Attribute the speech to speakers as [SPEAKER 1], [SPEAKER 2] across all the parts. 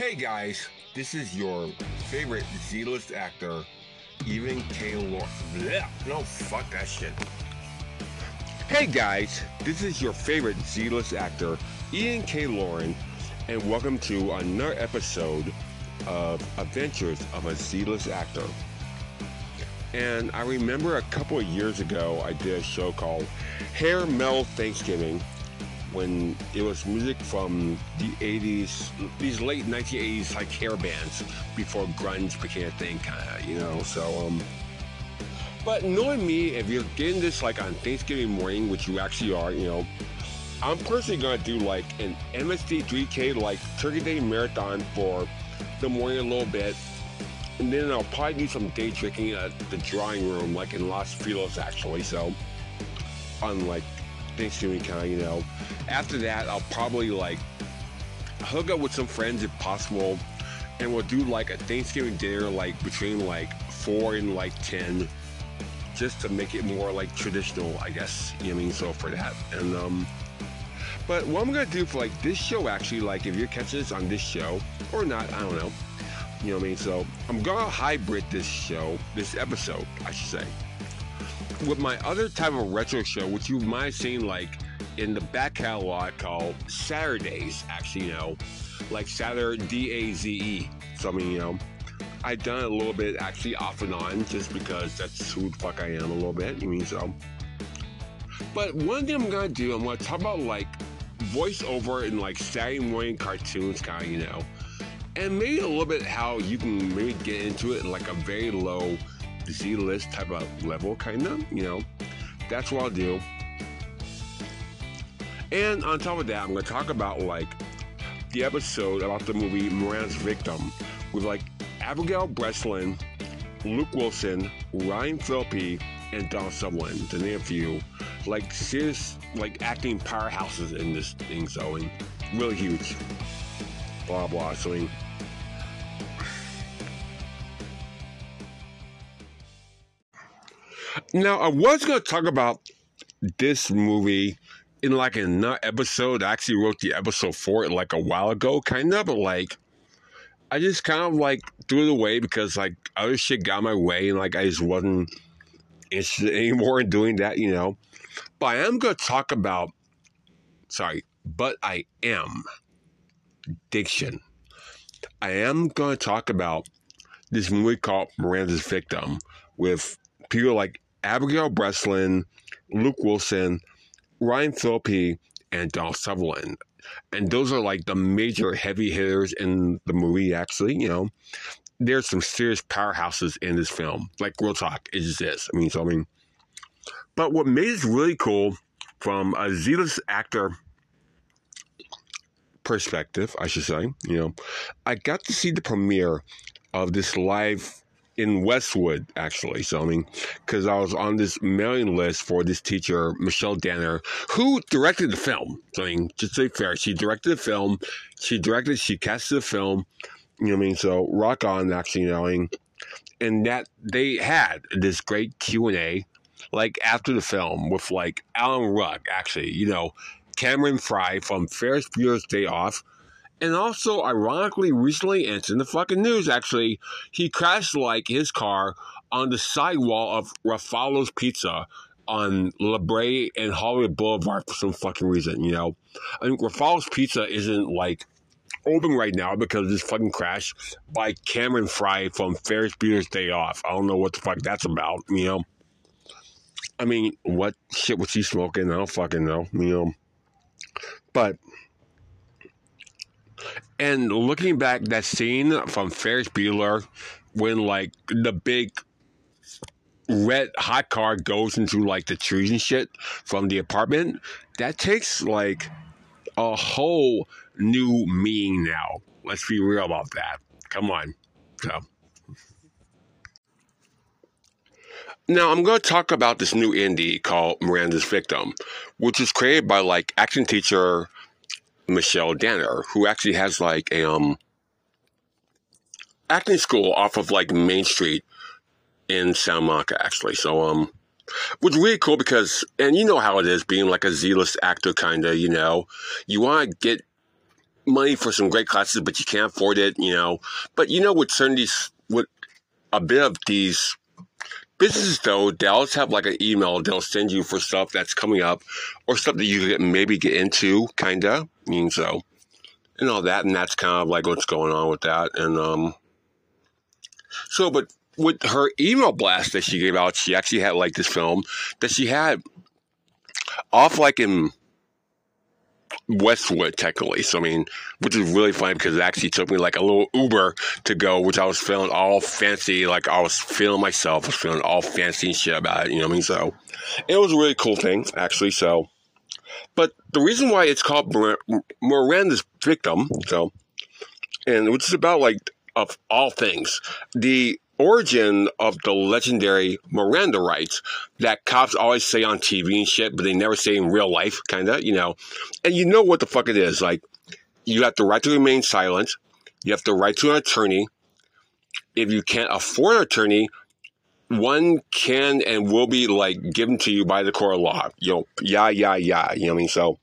[SPEAKER 1] Hey guys, this is your favorite Z-list actor, Ian K. Lauren. No, fuck that shit. Hey guys, this is your favorite Z-list actor, Ian K. Lauren, and welcome to another episode of Adventures of a Z-list actor. And I remember a couple of years ago, I did a show called Hair Metal Thanksgiving when it was music from the 80s, these late 1980s like hair bands before grunge became a thing, kind of, you know. So, um, but knowing me, if you're getting this like on Thanksgiving morning, which you actually are, you know, I'm personally gonna do like an MST 3K like Turkey Day marathon for the morning a little bit. And then I'll probably do some day drinking at the drawing room, like in Los Feliz, actually. So, on like Thanksgiving kind of, you know. After that, I'll probably like hook up with some friends if possible, and we'll do like a Thanksgiving dinner like between like four and like ten, just to make it more like traditional, I guess. You know what I mean? So for that, and um. But what I'm gonna do for like this show, actually, like if you're catching this on this show or not, I don't know. You know what I mean? So I'm gonna hybrid this show, this episode, I should say with my other type of retro show, which you might have seen like in the back catalog called Saturdays, actually, you know, like Saturday D A Z E. So I mean, you know, I've done it a little bit actually off and on just because that's who the fuck I am a little bit. You mean so? But one thing I'm gonna do, I'm gonna talk about like voiceover and like Saturday morning cartoons, kind of, you know, and maybe a little bit how you can maybe get into it in like a very low Z list type of level, kind of, you know. That's what I'll do. And on top of that, I'm going to talk about like the episode about the movie Moran's Victim with like Abigail Breslin, Luke Wilson, Ryan Phillippe, and Don Sutherland, to name a few. Like serious, like acting powerhouses in this thing, so and really huge. Blah blah. So. I mean, Now, I was going to talk about this movie in like another episode. I actually wrote the episode for it like a while ago, kind of, but like, I just kind of like threw it away because like other shit got my way and like I just wasn't interested anymore in doing that, you know. But I am going to talk about, sorry, but I am diction. I am going to talk about this movie called Miranda's Victim with people like Abigail Breslin, Luke Wilson, Ryan Phillippe, and Donald Sutherland. And those are like the major heavy hitters in the movie, actually, you know. There's some serious powerhouses in this film. Like real talk, it just is. I mean, so I mean but what made it really cool from a Z-list actor perspective, I should say, you know, I got to see the premiere of this live in Westwood, actually. So, I mean, because I was on this mailing list for this teacher, Michelle Danner, who directed the film. So, I mean, just to be fair, she directed the film, she directed, she casted the film, you know what I mean? So, rock on, actually, you know, and that they had this great Q&A, like, after the film with, like, Alan Ruck, actually, you know, Cameron Fry from Ferris Bueller's Day Off, and also, ironically, recently, and it's in the fucking news actually, he crashed like his car on the sidewall of Raffallo's Pizza on La Brea and Hollywood Boulevard for some fucking reason, you know? I think Pizza isn't like open right now because of this fucking crash by Cameron Fry from Ferris Bueller's Day Off. I don't know what the fuck that's about, you know? I mean, what shit was he smoking? I don't fucking know, you know? But and looking back, that scene from Ferris Bueller when like the big red hot car goes into like the trees and shit from the apartment, that takes like a whole new meaning now. Let's be real about that. Come on. So. Now I'm going to talk about this new indie called Miranda's Victim, which was created by like action teacher Michelle Danner, who actually has like a um acting school off of like Main Street in Santa Monica, actually. So um which is really cool because and you know how it is being like a Z-list actor kinda, you know. You wanna get money for some great classes, but you can't afford it, you know. But you know, with certain these, with a bit of these businesses, though, they always have like an email they'll send you for stuff that's coming up or stuff that you can maybe get into, kind of. I mean, so, and all that. And that's kind of like what's going on with that. And, um, so, but with her email blast that she gave out, she actually had like this film that she had off like in Westwood, technically. So, I mean, which is really funny because it actually took me like a little Uber to go, which I was feeling all fancy. Like I was feeling myself, I was feeling all fancy and shit about it. You know what I mean? So, it was a really cool thing, actually. So, but the reason why it's called Miranda's Victim, so, and which is about like, of all things, the origin of the legendary Miranda rights that cops always say on TV and shit, but they never say in real life, kind of, you know. And you know what the fuck it is. Like, you have the right to remain silent, you have the right to an attorney. If you can't afford an attorney, one can and will be like given to you by the court of law. You know, yeah, yeah, yeah. You know what I mean? So,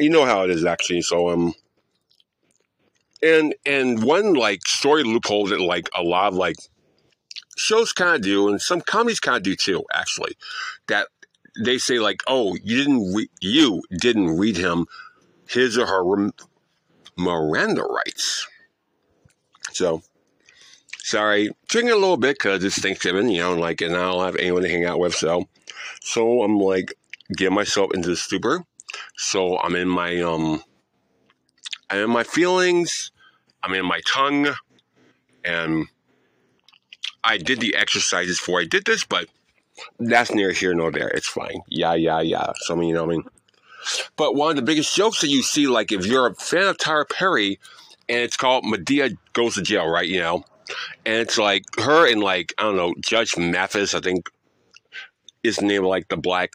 [SPEAKER 1] you know how it is actually. So, um, and and one like story loophole that like a lot of like shows kind of do, and some comedies kind of do too. Actually, that they say like, oh, you didn't re- you didn't read him his or her Miranda rights. So, sorry, drinking a little bit because it's Thanksgiving, you know, like, and I don't have anyone to hang out with. So, so I'm like getting myself into the stupor. So I'm in my um, I'm in my feelings. I'm in my tongue, and I did the exercises before I did this, but that's near here nor there. It's fine. Yeah, yeah, yeah. So, I mean, you know what I mean? But one of the biggest jokes that you see, like if you're a fan of Tyler Perry, and it's called Madea Goes to Jail, right? You know? And it's like her and like, I don't know, Judge Mathis, I think is the name like the black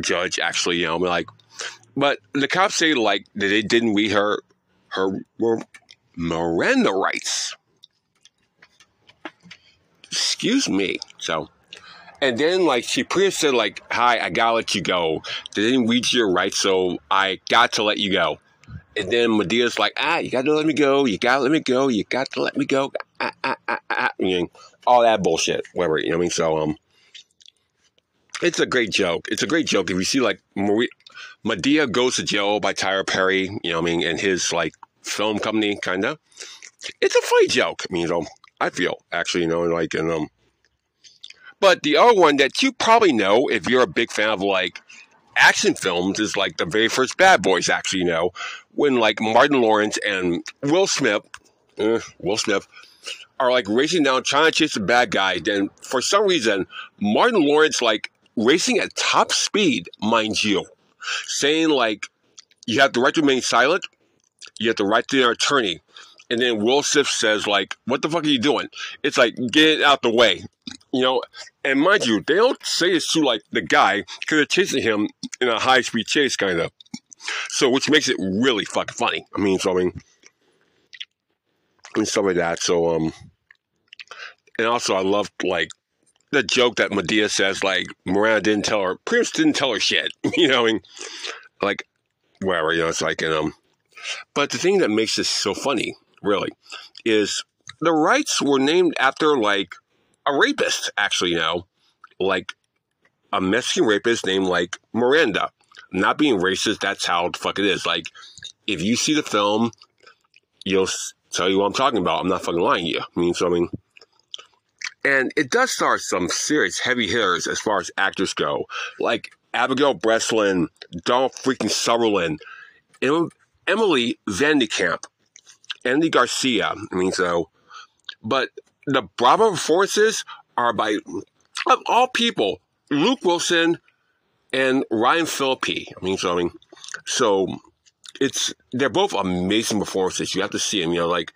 [SPEAKER 1] judge, actually, you know, like, but the cops say like they didn't read her her Miranda rights. Excuse me. So, and then like she pretty much said like, "Hi, I gotta let you go. They didn't read your rights, so I got to let you go." And then Madea's like, "Ah, you got to let me go. You got to let me go. You got to let me go." Ah, ah, ah, ah. You know, all that bullshit. Whatever. You know what I mean? So um, it's a great joke. It's a great joke if you see like Marie. Madea goes to jail by Tyler Perry, you know what I mean, and his like film company, kind of. It's a funny joke, you know, I feel, actually, you know, like, and, um, but the other one that you probably know if you're a big fan of like action films is like the very first Bad Boys, actually, you know, when like Martin Lawrence and Will Smith, uh, Will Smith, are like racing down trying to chase a bad guy. Then for some reason, Martin Lawrence like racing at top speed, mind you, saying like you have the right to remain silent, you have to write to their attorney. And then Will Smith says, like, what the fuck are you doing? It's like, get it out the way. You know, and mind you, they don't say this to like the guy because they're chasing him in a high speed chase, kind of. So, which makes it really fucking funny. I mean, so I mean, and stuff like that. So, um, and also I loved like the joke that Madea says, like Miranda didn't tell her, Prince didn't tell her shit. You know, I mean, like whatever. You know, it's like, and um, but the thing that makes this so funny, really, is the rights were named after like a rapist, actually, you know, like a Mexican rapist named like Miranda. Not being racist, that's how the fuck it is. Like, if you see the film, you'll tell you what I'm talking about. I'm not fucking lying to you. I mean, so I mean, and it does star some serious heavy hitters as far as actors go, like Abigail Breslin, Donald freaking Sutherland, Emily VandeKamp, Andy Garcia. I mean, so, but the Bravo performances are by, of all people, Luke Wilson and Ryan Phillippe. I mean, so, I mean, so it's, they're both amazing performances. You have to see them, you know, like,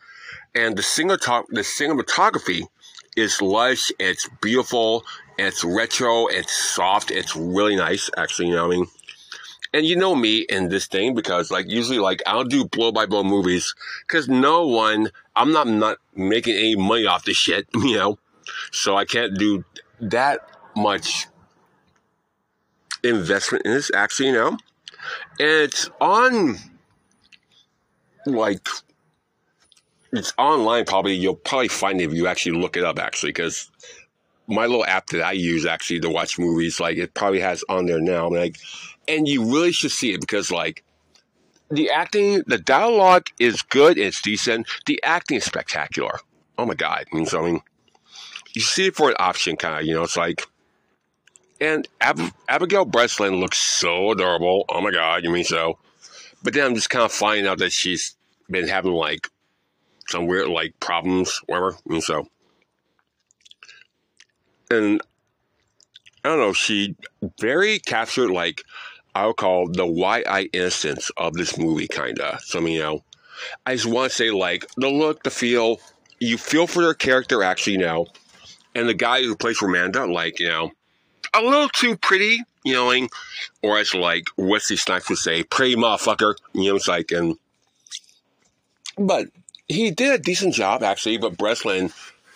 [SPEAKER 1] and the singer talk, the cinematography is lush, it's beautiful, it's retro, it's soft, it's really nice, actually, you know what I mean? And you know me in this thing because like usually like I'll do blow by blow movies because no one I'm not not making any money off this shit, you know, so I can't do that much investment in this actually, you know, and it's on like it's online. Probably you'll probably find it if you actually look it up. Actually, because my little app that I use actually to watch movies, like it probably has on there now. Like, and you really should see it because like the acting, the dialogue is good. It's decent. The acting is spectacular. Oh my god! I mean, so I mean, you see it for an option, kind of. You know, it's like. And Ab- Abigail Breslin looks so adorable. Oh my god! You mean so? But then I'm just kind of finding out that she's been having like some weird like problems, whatever. And so, and I don't know, she very captured like I would call the eye innocence of this movie, kinda. So you know, I just want to say like the look, the feel, you feel for their character actually, you know, and the guy who plays Ramanda, like you know, a little too pretty, you know, or as like Wesley Snipes would say, pretty motherfucker. You know, it's like and but he did a decent job actually, but Breslin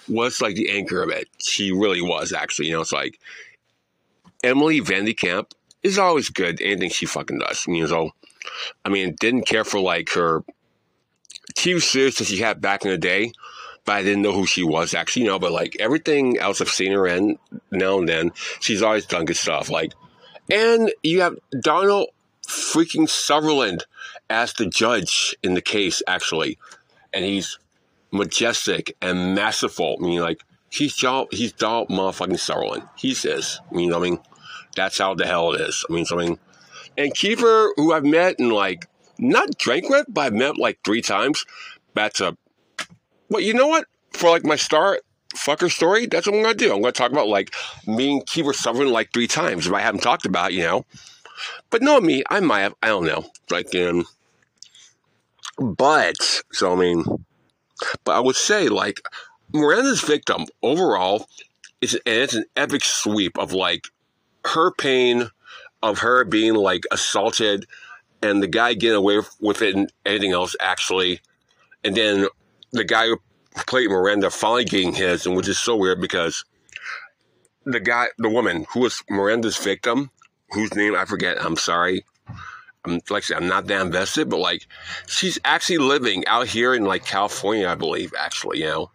[SPEAKER 1] was like the anchor of it. She really was actually. You know, it's like Emily VandeKemp is always good. Anything she fucking does. You know, so I mean, didn't care for like her TV series that she had back in the day, but I didn't know who she was actually. You know, but like everything else I've seen her in now and then, she's always done good stuff. Like, and you have Donald freaking Sutherland as the judge in the case actually and he's majestic and masterful. I mean, like he's John, he's Donald motherfucking Sutherland. He says, I mean, I mean, that's how the hell it is. I mean, something. And Kiefer, who I've met and like not drank with, but I've met like three times. That's a. Well, you know what? For like my star fucker story, that's what I'm gonna do. I'm gonna talk about like me and Kiefer suffering like three times if I haven't talked about, you know. But no, me, I might have. I don't know. Like, um, but, so I mean, but I would say, like, Miranda's victim overall is and it's an epic sweep of like her pain of her being like assaulted and the guy getting away with it and anything else actually and then the guy who played Miranda finally getting his and which is so weird because the guy the woman who was Miranda's victim whose name I forget I'm sorry I'm like I said, I'm not that invested, but like she's actually living out here in like California, I believe, actually, you know.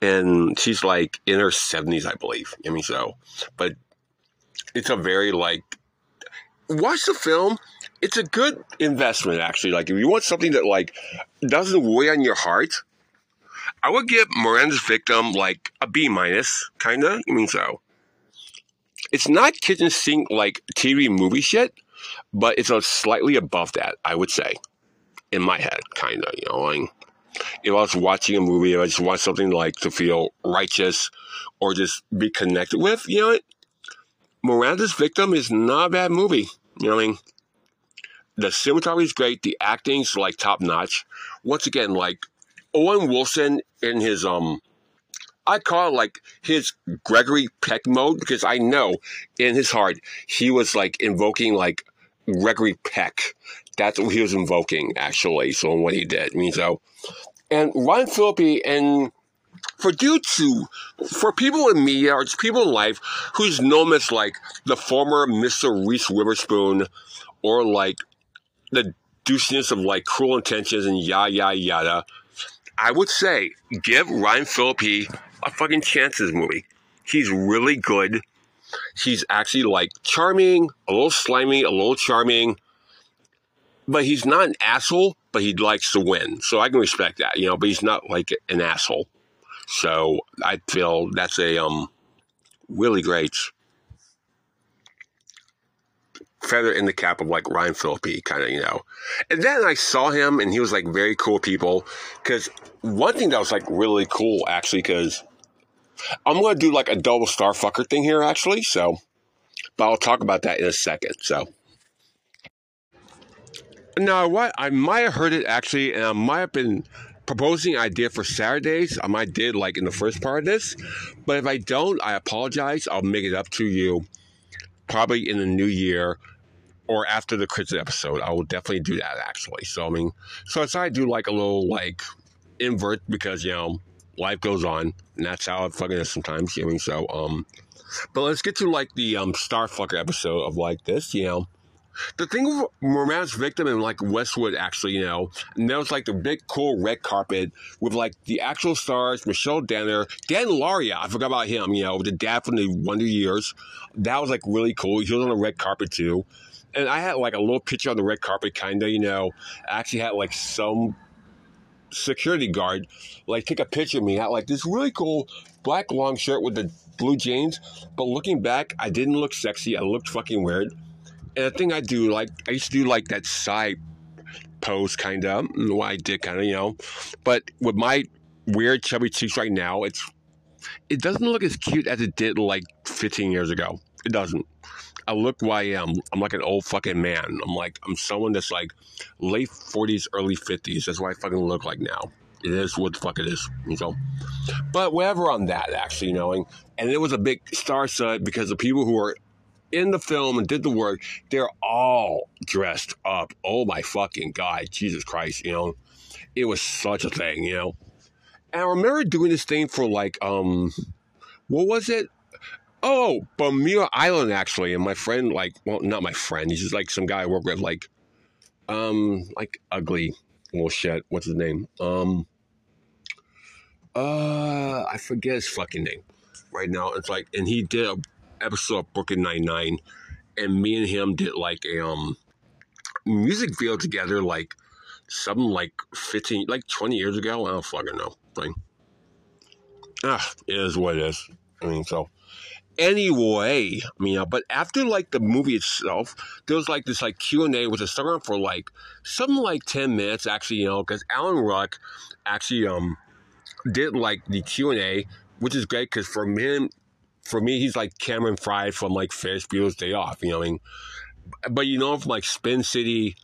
[SPEAKER 1] And she's like in her seventies, I believe. I mean so but it's a very like watch the film. It's a good investment actually. Like if you want something that like doesn't weigh on your heart, I would give Miranda's victim like a B minus, kinda. I mean so. It's not kitchen sink like TV movie shit but it's a slightly above that, I would say, in my head, kind of. You know, like if I was watching a movie, if I just want something like to feel righteous or just be connected with, you know? Miranda's Victim is not a bad movie. You know what I mean? The cinematography is great. The acting's like top notch. Once again, like Owen Wilson in his um I call it like his Gregory Peck mode because I know in his heart he was like invoking like Gregory Peck. That's what he was invoking, actually. So what he did. I mean, so, and Ryan Phillippe, and for dudes who, for people in media or people in life who's known as like the former Mr. Reese Witherspoon or like the douchiness of like cruel intentions and yada, yada, yada, I would say give Ryan Phillippe a fucking chance this movie. He's really good he's actually like charming, a little slimy, a little charming, but he's not an asshole, but he likes to win. So I can respect that, you know, but he's not like an asshole. So I feel that's a um really great feather in the cap of like Ryan Phillippe, kind of, you know. And then I saw him and he was like very cool people. Because one thing that was like really cool actually, because I'm going to do like a double star fucker thing here, actually. So, but I'll talk about that in a second. So, now what I might have heard it actually, and I might have been proposing idea for Saturdays. I might did like in the first part of this, but if I don't, I apologize. I'll make it up to you probably in the new year or after the Christmas episode. I will definitely do that actually. So I mean, so I decided to do like a little like invert because you know life goes on, and that's how it fucking is sometimes. You know, so um, but let's get to like the um Starfucker episode of like this. You know, the thing with romance victim and like Westwood, actually, you know, and there was like the big cool red carpet with like the actual stars, Michelle Danner, Dan Lauria, I forgot about him, you know, the dad from the Wonder Years. That was like really cool. He was on the red carpet too. And I had like a little picture on the red carpet, kinda, you know. I actually had like some security guard like take a picture of me. I had like this really cool black long shirt with the blue jeans. But looking back, I didn't look sexy. I looked fucking weird. And the thing I do, like, I used to do like that side pose, kind of. What I did, kind of, you know. But with my weird chubby cheeks right now, it's it doesn't look as cute as it did like 15 years ago. It doesn't. I look who I am. I'm like an old fucking man. I'm like I'm someone that's like late 40s, early 50s. That's what I fucking look like now. It is what the fuck it is. You know. But whatever on that, actually, you know. And, it was a big star set because the people who were in the film and did the work, they're all dressed up. Oh my fucking God, Jesus Christ, you know. It was such a thing, you know. And I remember doing this thing for like, um, what was it? Oh, Bermuda Island, actually. And my friend, like, well, not my friend, he's just like some guy I work with, like, um, like ugly little shit. What's his name? Um, uh, I forget his fucking name right now. It's like, and he did a episode of Brooklyn Nine Nine, and me and him did like a um music video together, like something like fifteen, like twenty years ago. I don't fucking know. Thing. Ah, it is what it is. I mean, so anyway, I mean, uh, but after like the movie itself, there was like this like Q and A, which was around for like something like ten minutes. Actually, you know, because Alan Ruck actually um did like the Q and A, which is great because for him for me, he's like Cameron Fry from like Ferris Bueller's Day Off. You know, what I mean, but you know, from like Spin City,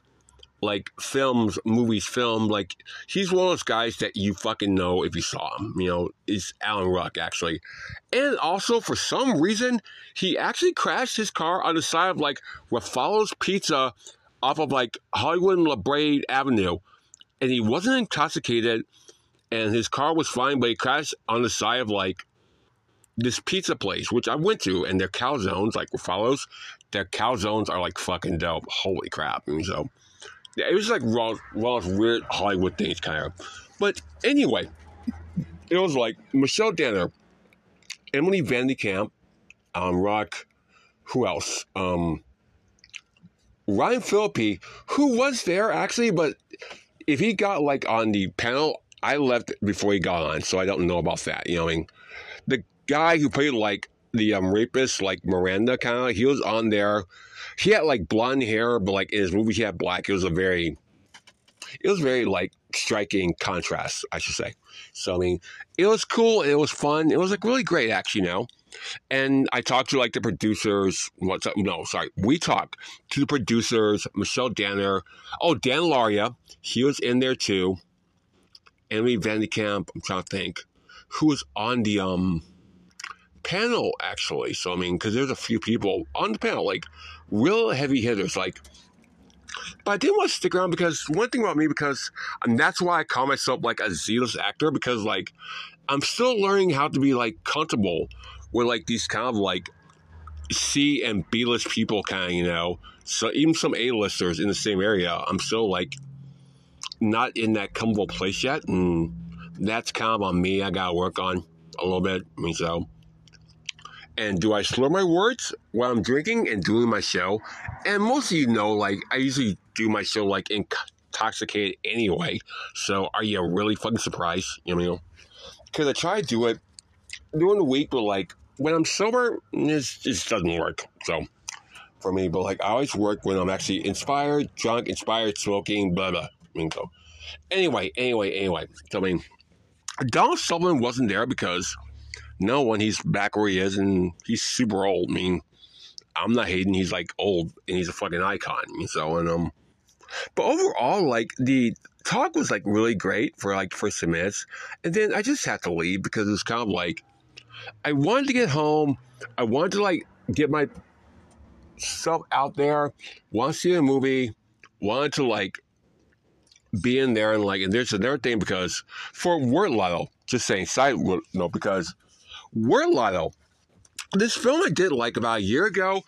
[SPEAKER 1] like films, movies, film, like he's one of those guys that you fucking know if you saw him. You know, is Alan Ruck actually, and also for some reason he actually crashed his car on the side of like Raffallo's Pizza off of like Hollywood and Brea Avenue, and he wasn't intoxicated, and his car was fine, but he crashed on the side of like this pizza place, which I went to, and their calzones, like follows, their calzones are like fucking dope. Holy crap. And so it was like raw, raw weird Hollywood things, kind of. But anyway, it was like Michelle Danner, Emily Van de Kamp, um, Rock, who else? Um, Ryan Phillippe, who was there actually, but if he got like on the panel, I left before he got on, so I don't know about that. You know, I mean, the guy who played like the um, rapist, like Miranda, kind of. He was on there. He had like blonde hair, but like in his movie, he had black. It was a very, it was very like striking contrast, I should say. So I mean, it was cool. It was fun. It was like really great, actually. Now, and I talked to like the producers. What's up? No, sorry. We talked to the producers, Michelle Danner. Oh, Dan Lauria. He was in there too. Emily Van de. I'm trying to think who was on the um panel actually. So I mean, because there's a few people on the panel, like real heavy hitters, like. But I didn't want to stick around because one thing about me, because and that's why I call myself like a Z-list actor, because like I'm still learning how to be like comfortable with like these kind of like C and B list people, kind of you know. So even some A listers in the same area, I'm still like not in that comfortable place yet, and that's kind of on me. I gotta work on a little bit. I mean, so and do I slur my words while I'm drinking and doing my show? And most of you know, like, I usually do my show, like, intoxicated anyway. So are you really fucking surprised? You know? Because I try to do it during the week, but, like, when I'm sober, this just doesn't work. So for me, but, like, I always work when I'm actually inspired, drunk, inspired, smoking, blah, blah. I mean, so anyway, anyway, anyway. So, I mean, Donald Sutherland wasn't there because no, when he's back where he is and he's super old. I mean, I'm not hating. He's like old and he's a fucking icon. So and um, but overall, like the talk was like really great for like for some minutes, and then I just had to leave because it was kind of like I wanted to get home. I wanted to like get my stuff out there. Want to see a movie. Wanted to like be in there and like and there's another thing because for Word Lotto, just saying side note because Word Lotto this film I did like about a year ago,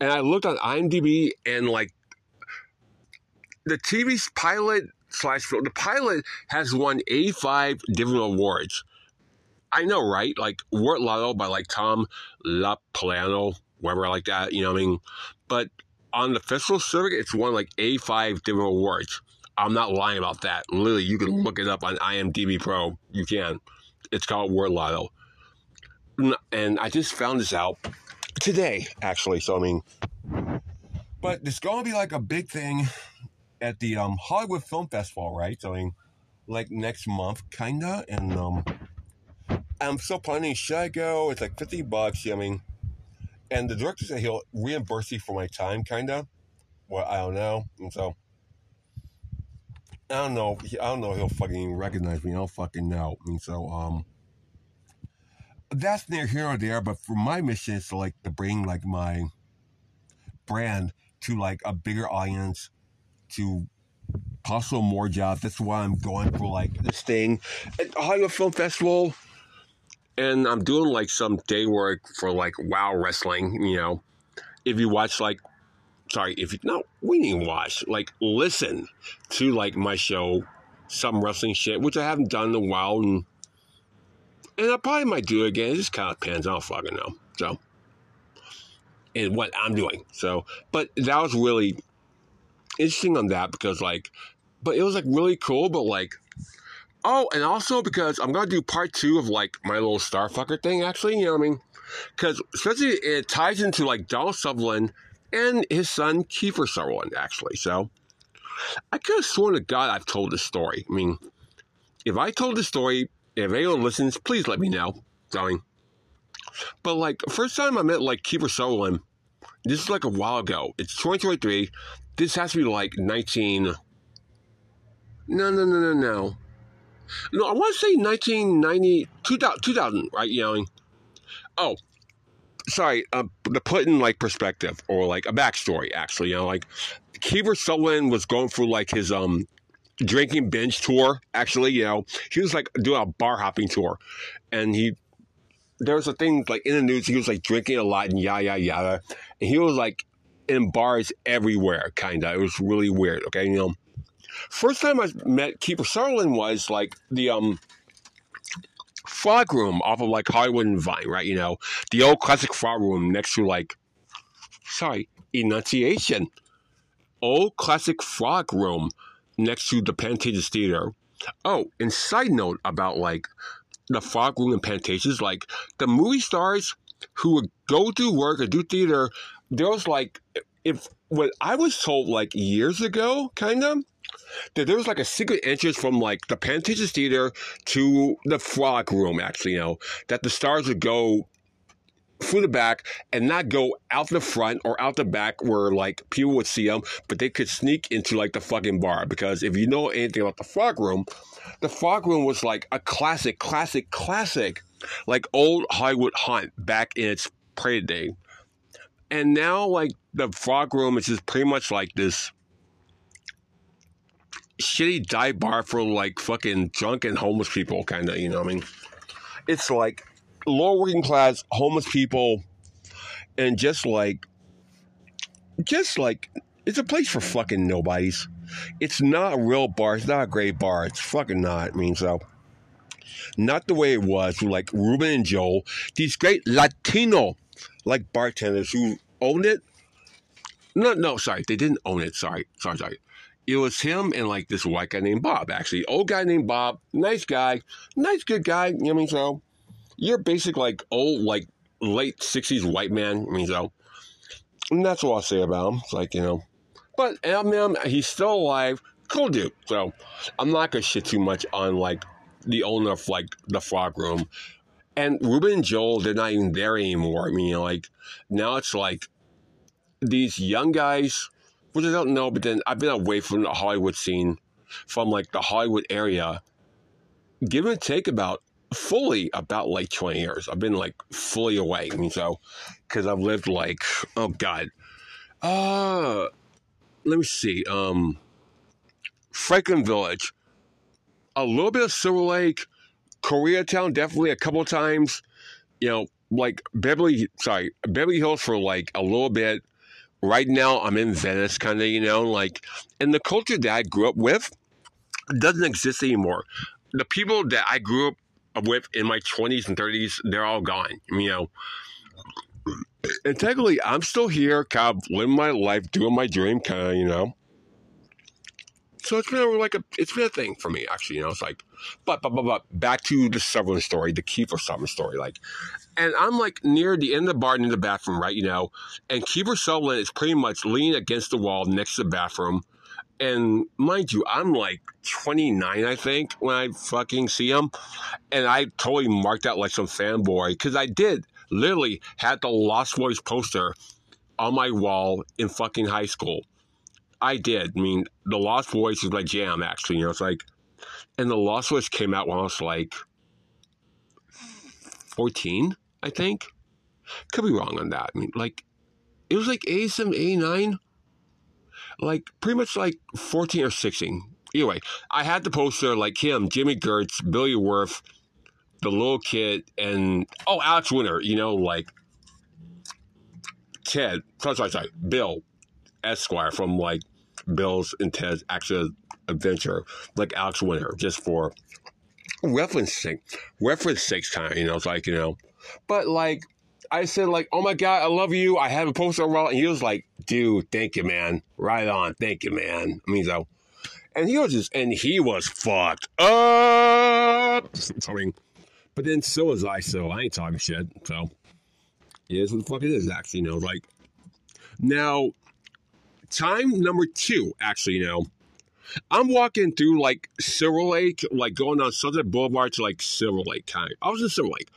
[SPEAKER 1] and I looked on IMDb and like the TV's pilot slash film, the pilot has won 85 different awards. I know, right? Like Word Lotto by like Tom LaPiano, whatever like that, you know what I mean? But on the festival circuit, it's won like 85 different awards. I'm not lying about that. Literally, you can look it up on IMDb Pro. You can. It's called Word Lotto. And I just found this out today, actually. So, I mean, but it's going to be like a big thing at the um, Hollywood Film Festival, right? So, I mean, like next month, kind of. And um, I'm still planning, should I go? It's like 50 bucks. I mean, and the director said he'll reimburse me for my time, kind of. Well, I don't know. And so, I don't know. I don't know. If he'll fucking recognize me. I don't fucking know. Mean, so um, that's near here or there. But for my mission is to like to bring like my brand to like a bigger audience, to hustle more jobs. That's why I'm going for like this thing at Hollywood Film Festival, and I'm doing like some day work for like Wow Wrestling. You know, if you watch like sorry, if you no, we didn't watch, like listen to like my show, some wrestling shit, which I haven't done in a while, and and I probably might do it again. It just kind of depends. I don't fucking know. So, and what I'm doing. So, but that was really interesting on that because like, but it was like really cool. But like, oh, and also because I'm gonna do part two of like my little Starfucker thing. Actually, you know what I mean? Because especially it ties into like Donald Sutherland and his son Kiefer Sutherland, actually. So I could have sworn to God I've told this story. I mean, if I told this story, if anyone listens, please let me know. Going. But like first time I met like Kiefer Sutherland, this is like a while ago. It's 2023. This has to be like 19. No, no, no, no, no. No, I want to say 1990, 2000, 2000 right? Know. Oh, sorry, uh, to put in like perspective or like a backstory, actually, you know, like Kiefer Sutherland was going through like his um drinking binge tour. Actually, you know, he was like doing a bar hopping tour, and he there was a thing like in the news. He was like drinking a lot and yada yada yada, and he was like in bars everywhere. Kinda, it was really weird. Okay, you know. First time I met Kiefer Sutherland was like the um Frolic Room off of like Hollywood and Vine, right? You know, the old classic Frolic Room next to like, sorry, Enunciation. Old classic Frolic Room next to the Pantages Theater. Oh, and side note about like the Frolic Room and Pantages, like the movie stars who would go do work or do theater, there was like, if what I was told like years ago, kind of, that there was like a secret entrance from like the Pantages Theater to the Frolic Room, actually, you know, that the stars would go through the back and not go out the front or out the back where like people would see them, but they could sneak into like the fucking bar. Because if you know anything about the Frolic Room, the Frolic Room was like a classic, classic, classic, like old Hollywood haunt back in its prey day. And now, like the Frolic Room is just pretty much like this shitty dive bar for like fucking drunk and homeless people, kind of, you know what I mean? It's like lower working class homeless people and just like, just like, it's a place for fucking nobodies. It's not a real bar. It's not a great bar. It's fucking not. I mean, so not the way it was. Like Ruben and Joel, these great Latino like bartenders who owned it. No, no, sorry, they didn't own it. Sorry, sorry, sorry it was him and like this white guy named Bob, actually. Old guy named Bob, nice guy, nice good guy. You know what I mean? So you're basic like old, like late 60s white man. I mean, so and that's what I'll say about him. It's like, you know, but mean, he's still alive. Cool dude. So I'm not gonna shit too much on like the owner of like the Frolic Room. And Ruben and Joel, they're not even there anymore. I mean, like now it's like these young guys which I don't know, but then I've been away from the Hollywood scene, from like the Hollywood area, give and take about fully about like 20 years. I've been like fully away. I mean, so, because I've lived like, oh God. Uh, let me see. Um, Franklin Village, a little bit of Silver Lake, Koreatown, definitely a couple times. You know, like Beverly, sorry, Beverly Hills for like a little bit. Right now, I'm in Venice, kind of, you know, like, and the culture that I grew up with doesn't exist anymore. The people that I grew up with in my 20s and 30s, they're all gone, you know. And technically, I'm still here, kind of living my life, doing my dream, kind of, you know. So it's been like a, it's been a thing for me, actually, you know. It's like, but, but, but, but, back to the Sutherland story, the Kiefer Sutherland story. Like, and I'm like near the end of the bar, in the bathroom, right, you know, and Kiefer Sutherland is pretty much leaning against the wall next to the bathroom. And mind you, I'm like 29, I think, when I fucking see him. And I totally marked out like some fanboy because I did literally had the Lost Boys poster on my wall in fucking high school. I did. I mean, the Lost Boys is my jam, actually. You know, it's like, and the Lost Boys came out when I was like 14, I think. Could be wrong on that. I mean, like, it was like 87, 89 like pretty much like 14 or 16. Anyway, I had the poster like him, Jimmy Gertz, Billy Wirth, the little kid, and oh, Alex Winter, you know, like Ted, sorry, sorry, sorry, Bill Esquire from like Bill's and Ted's Actual Adventure, like Alex Winter, just for reference sake, reference sake time, you know, it's like, you know, but like, I said like, "Oh my god, I love you." I have a poster around, and he was like, "Dude, thank you, man. Right on, thank you, man." I mean, so, and he was just, and he was fucked up. Mean, but then so was I. So I ain't talking shit. So it is what the fuck it is. Actually, you know, like now, time number two. Actually, you know. I'm walking through like Silver Lake, like going down Sunset Boulevard to like Silver Lake kind. I was in Silver Lake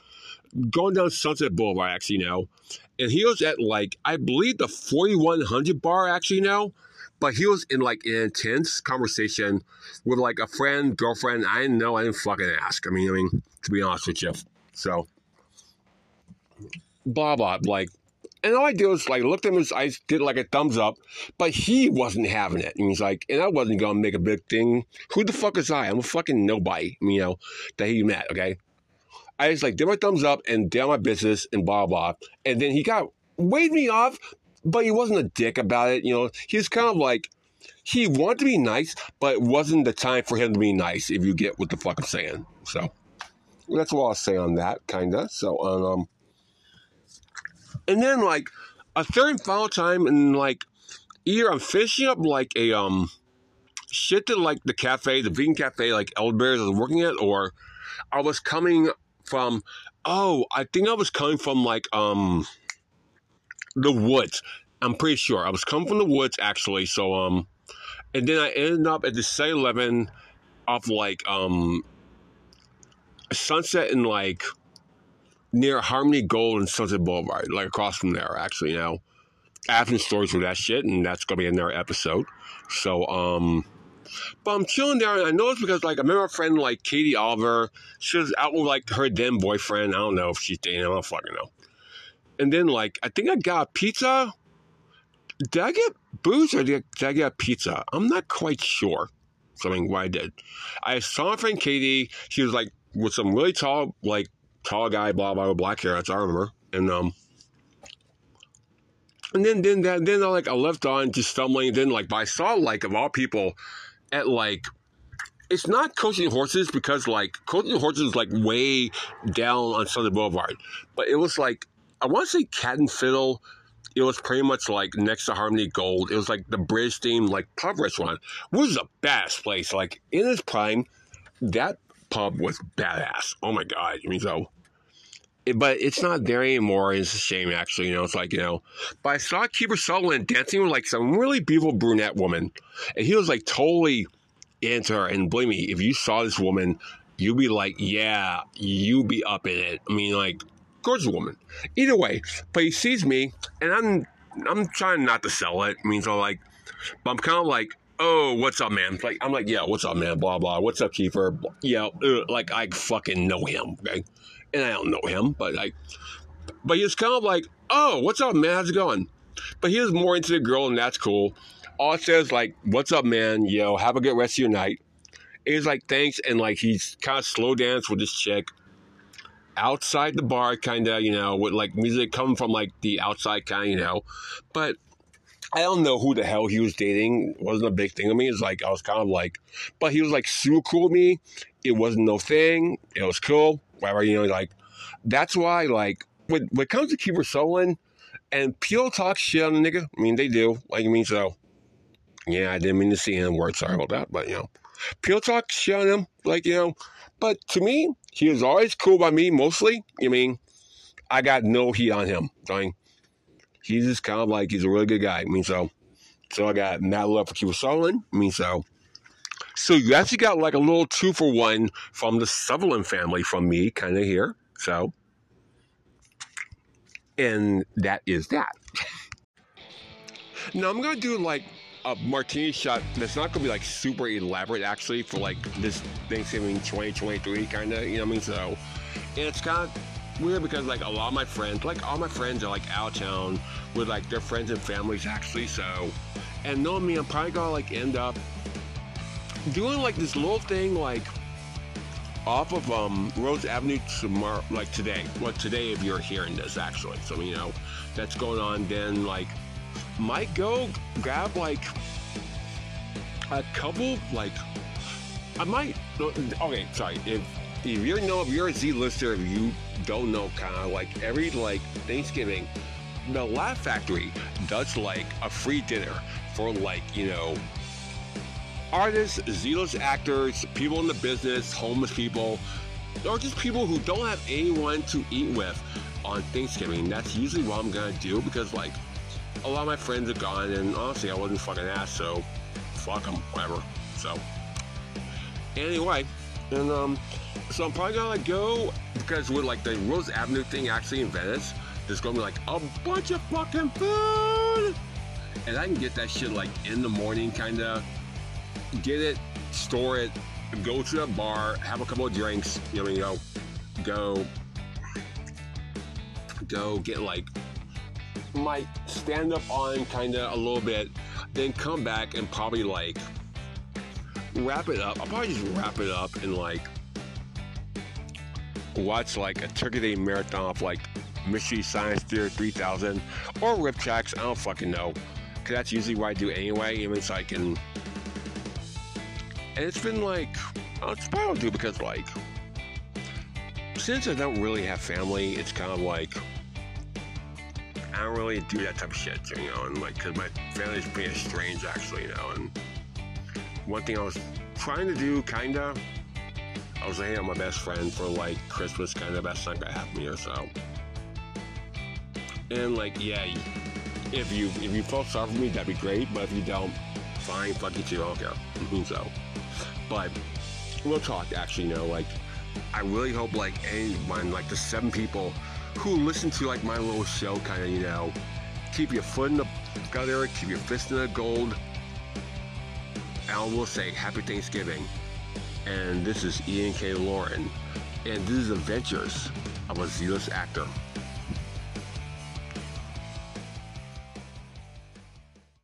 [SPEAKER 1] going down Sunset Boulevard, actually, now. And he was at like, I believe the 4100 bar, actually, now. But he was in like an intense conversation with like a friend, girlfriend. I didn't know. I didn't fucking ask. I mean, I mean, to be honest with you. So, blah, blah. Like, and all I did was like looked at him, I did like a thumbs up, but he wasn't having it. And he's like, and I wasn't gonna make a big thing. Who the fuck is I? I'm a fucking nobody, you know, that he met, okay? I just like did my thumbs up and down my business and blah blah. And then he got waved me off, but he wasn't a dick about it. You know, he was kind of like he wanted to be nice, but it wasn't the time for him to be nice. If you get what the fuck I'm saying. So that's what I'll say on that, kinda. So um, and then like a third and final time, and like either I'm fishing up like a um shit to like the cafe, the vegan cafe, like Elderberries I was working at, or I was coming from oh, I think I was coming from like um the woods. I'm pretty sure. I was coming from the woods actually. So um and then I ended up at the 7-Eleven off like um Sunset and like near Harmony Gold and Sunset Boulevard, like across from there actually, you know. I have some stories with that shit, and that's gonna be in another episode. So um but I'm chilling there, and I know it's because, like, I remember a friend like Katie Oliver. She was out with, like, her then boyfriend. I don't know if she's dating. I don't fucking know. And then, like, I think I got pizza. Did I get booze or did I, I get pizza? I'm not quite sure. Something what I did. I saw my friend Katie. She was, like, with some really tall, like, tall guy, blah, blah, blah, black hair. That's I remember. And, um, and then then then, then I like I left on just stumbling. Then like, but I saw like of all people, at like it's not Coach and Horses because like Coach and Horses is like way down on Sunset Boulevard, but it was like I want to say Cat and Fiddle. It was pretty much like next to Harmony Gold. It was like the bridge themed like pub restaurant, is a badass place. Like in its prime, that pub was badass. Oh my god! I mean, so but it's not there anymore. It's a shame, actually. You know, it's like, you know, but I saw Kiefer Sutherland dancing with like some really beautiful brunette woman, and he was like totally into her. And believe me, if you saw this woman, you'd be like, yeah, you'd be up in it. I mean, like, gorgeous woman. Either way, but he sees me, and I'm I'm trying not to sell it. I mean, so like, but I'm kind of like, oh, what's up, man? Like, I'm like, yeah, what's up, man? Blah blah. What's up, Kiefer? Yeah, uh, like I fucking know him. Okay and I don't know him, but like, but he was kind of like, oh, what's up, man? How's it going? But he was more into the girl, and that's cool. All it says like, what's up, man? Yo, have a good rest of your night. And he's like, thanks, and like he's kind of slow dance with this chick, outside the bar, kind of, you know, with like music coming from like the outside, kind of, you know. But I don't know who the hell he was dating. It wasn't a big thing to me. It's like I was kind of like, but he was like super cool with me. It wasn't no thing. It was cool. Whatever, you know, like that's why like when when it comes to Kiefer Sutherland and Peel talk shit on the nigga, I mean they do. Like I mean so yeah, I didn't mean to see him word sorry about that, but you know. Peel talk shit on him, like, you know, but to me, he was always cool by me mostly. I mean, I got no heat on him. I mean, he's just kind of like he's a really good guy. I mean, so so I got mad love for Kiefer Sutherland. I mean, so so you actually got like a little two for one from the Sutherland family from me, kind of here. So, and that is that. now I'm gonna do like a martini shot that's not gonna be like super elaborate actually for like this Thanksgiving 2023 kind of, you know what I mean? So, and it's kind of weird because like a lot of my friends, like all my friends are like out of town with like their friends and families actually. So, and knowing me, I'm probably gonna like end up doing like this little thing like off of um, Rose Avenue tomorrow, like today. Well, today if you're hearing this actually. So you know that's going on. Then like might go grab like a couple like I might okay sorry if if you know if you're a Z lister if you don't know kind of like every like Thanksgiving the Laugh Factory does like a free dinner for like you know artists, Z-list actors, people in the business, homeless people, or just people who don't have anyone to eat with on Thanksgiving. That's usually what I'm gonna do because like a lot of my friends are gone, and honestly, I wasn't fucking asked, so fuck them, whatever. So, anyway, and um, so I'm probably gonna like go because with like the Rose Avenue thing actually in Venice, there's gonna be like a bunch of fucking food, and I can get that shit like in the morning, kind of get it, store it, go to the bar, have a couple of drinks, you know, you know, go, go get like might stand up on kind of a little bit, then come back and probably like wrap it up. I'll probably just wrap it up and like watch like a Turkey Day marathon of like Mystery Science Theater 3000 or RiffTrax. I don't fucking know. Cause that's usually what I do anyway. Even it's like and and it's been like it's probably do because like since I don't really have family, it's kind of like I don't really do that type of shit, you know, and like, cause my family's pretty strange, actually, you know. And one thing I was trying to do, kinda, I was hanging out with my best friend for like Christmas, kind of best thing have me or so. And like, yeah, if you if you felt sorry for me, that'd be great. But if you don't, fine, fuck you too. I don't care. so, but we'll talk. Actually, you know, like, I really hope like anyone, like the seven people who listen to like my little show, kind of, you know, keep your foot in the gutter, keep your fist in the gold. And I will say Happy Thanksgiving. And this is Ian K. Lauren. And this is Adventures of a Z-list actor.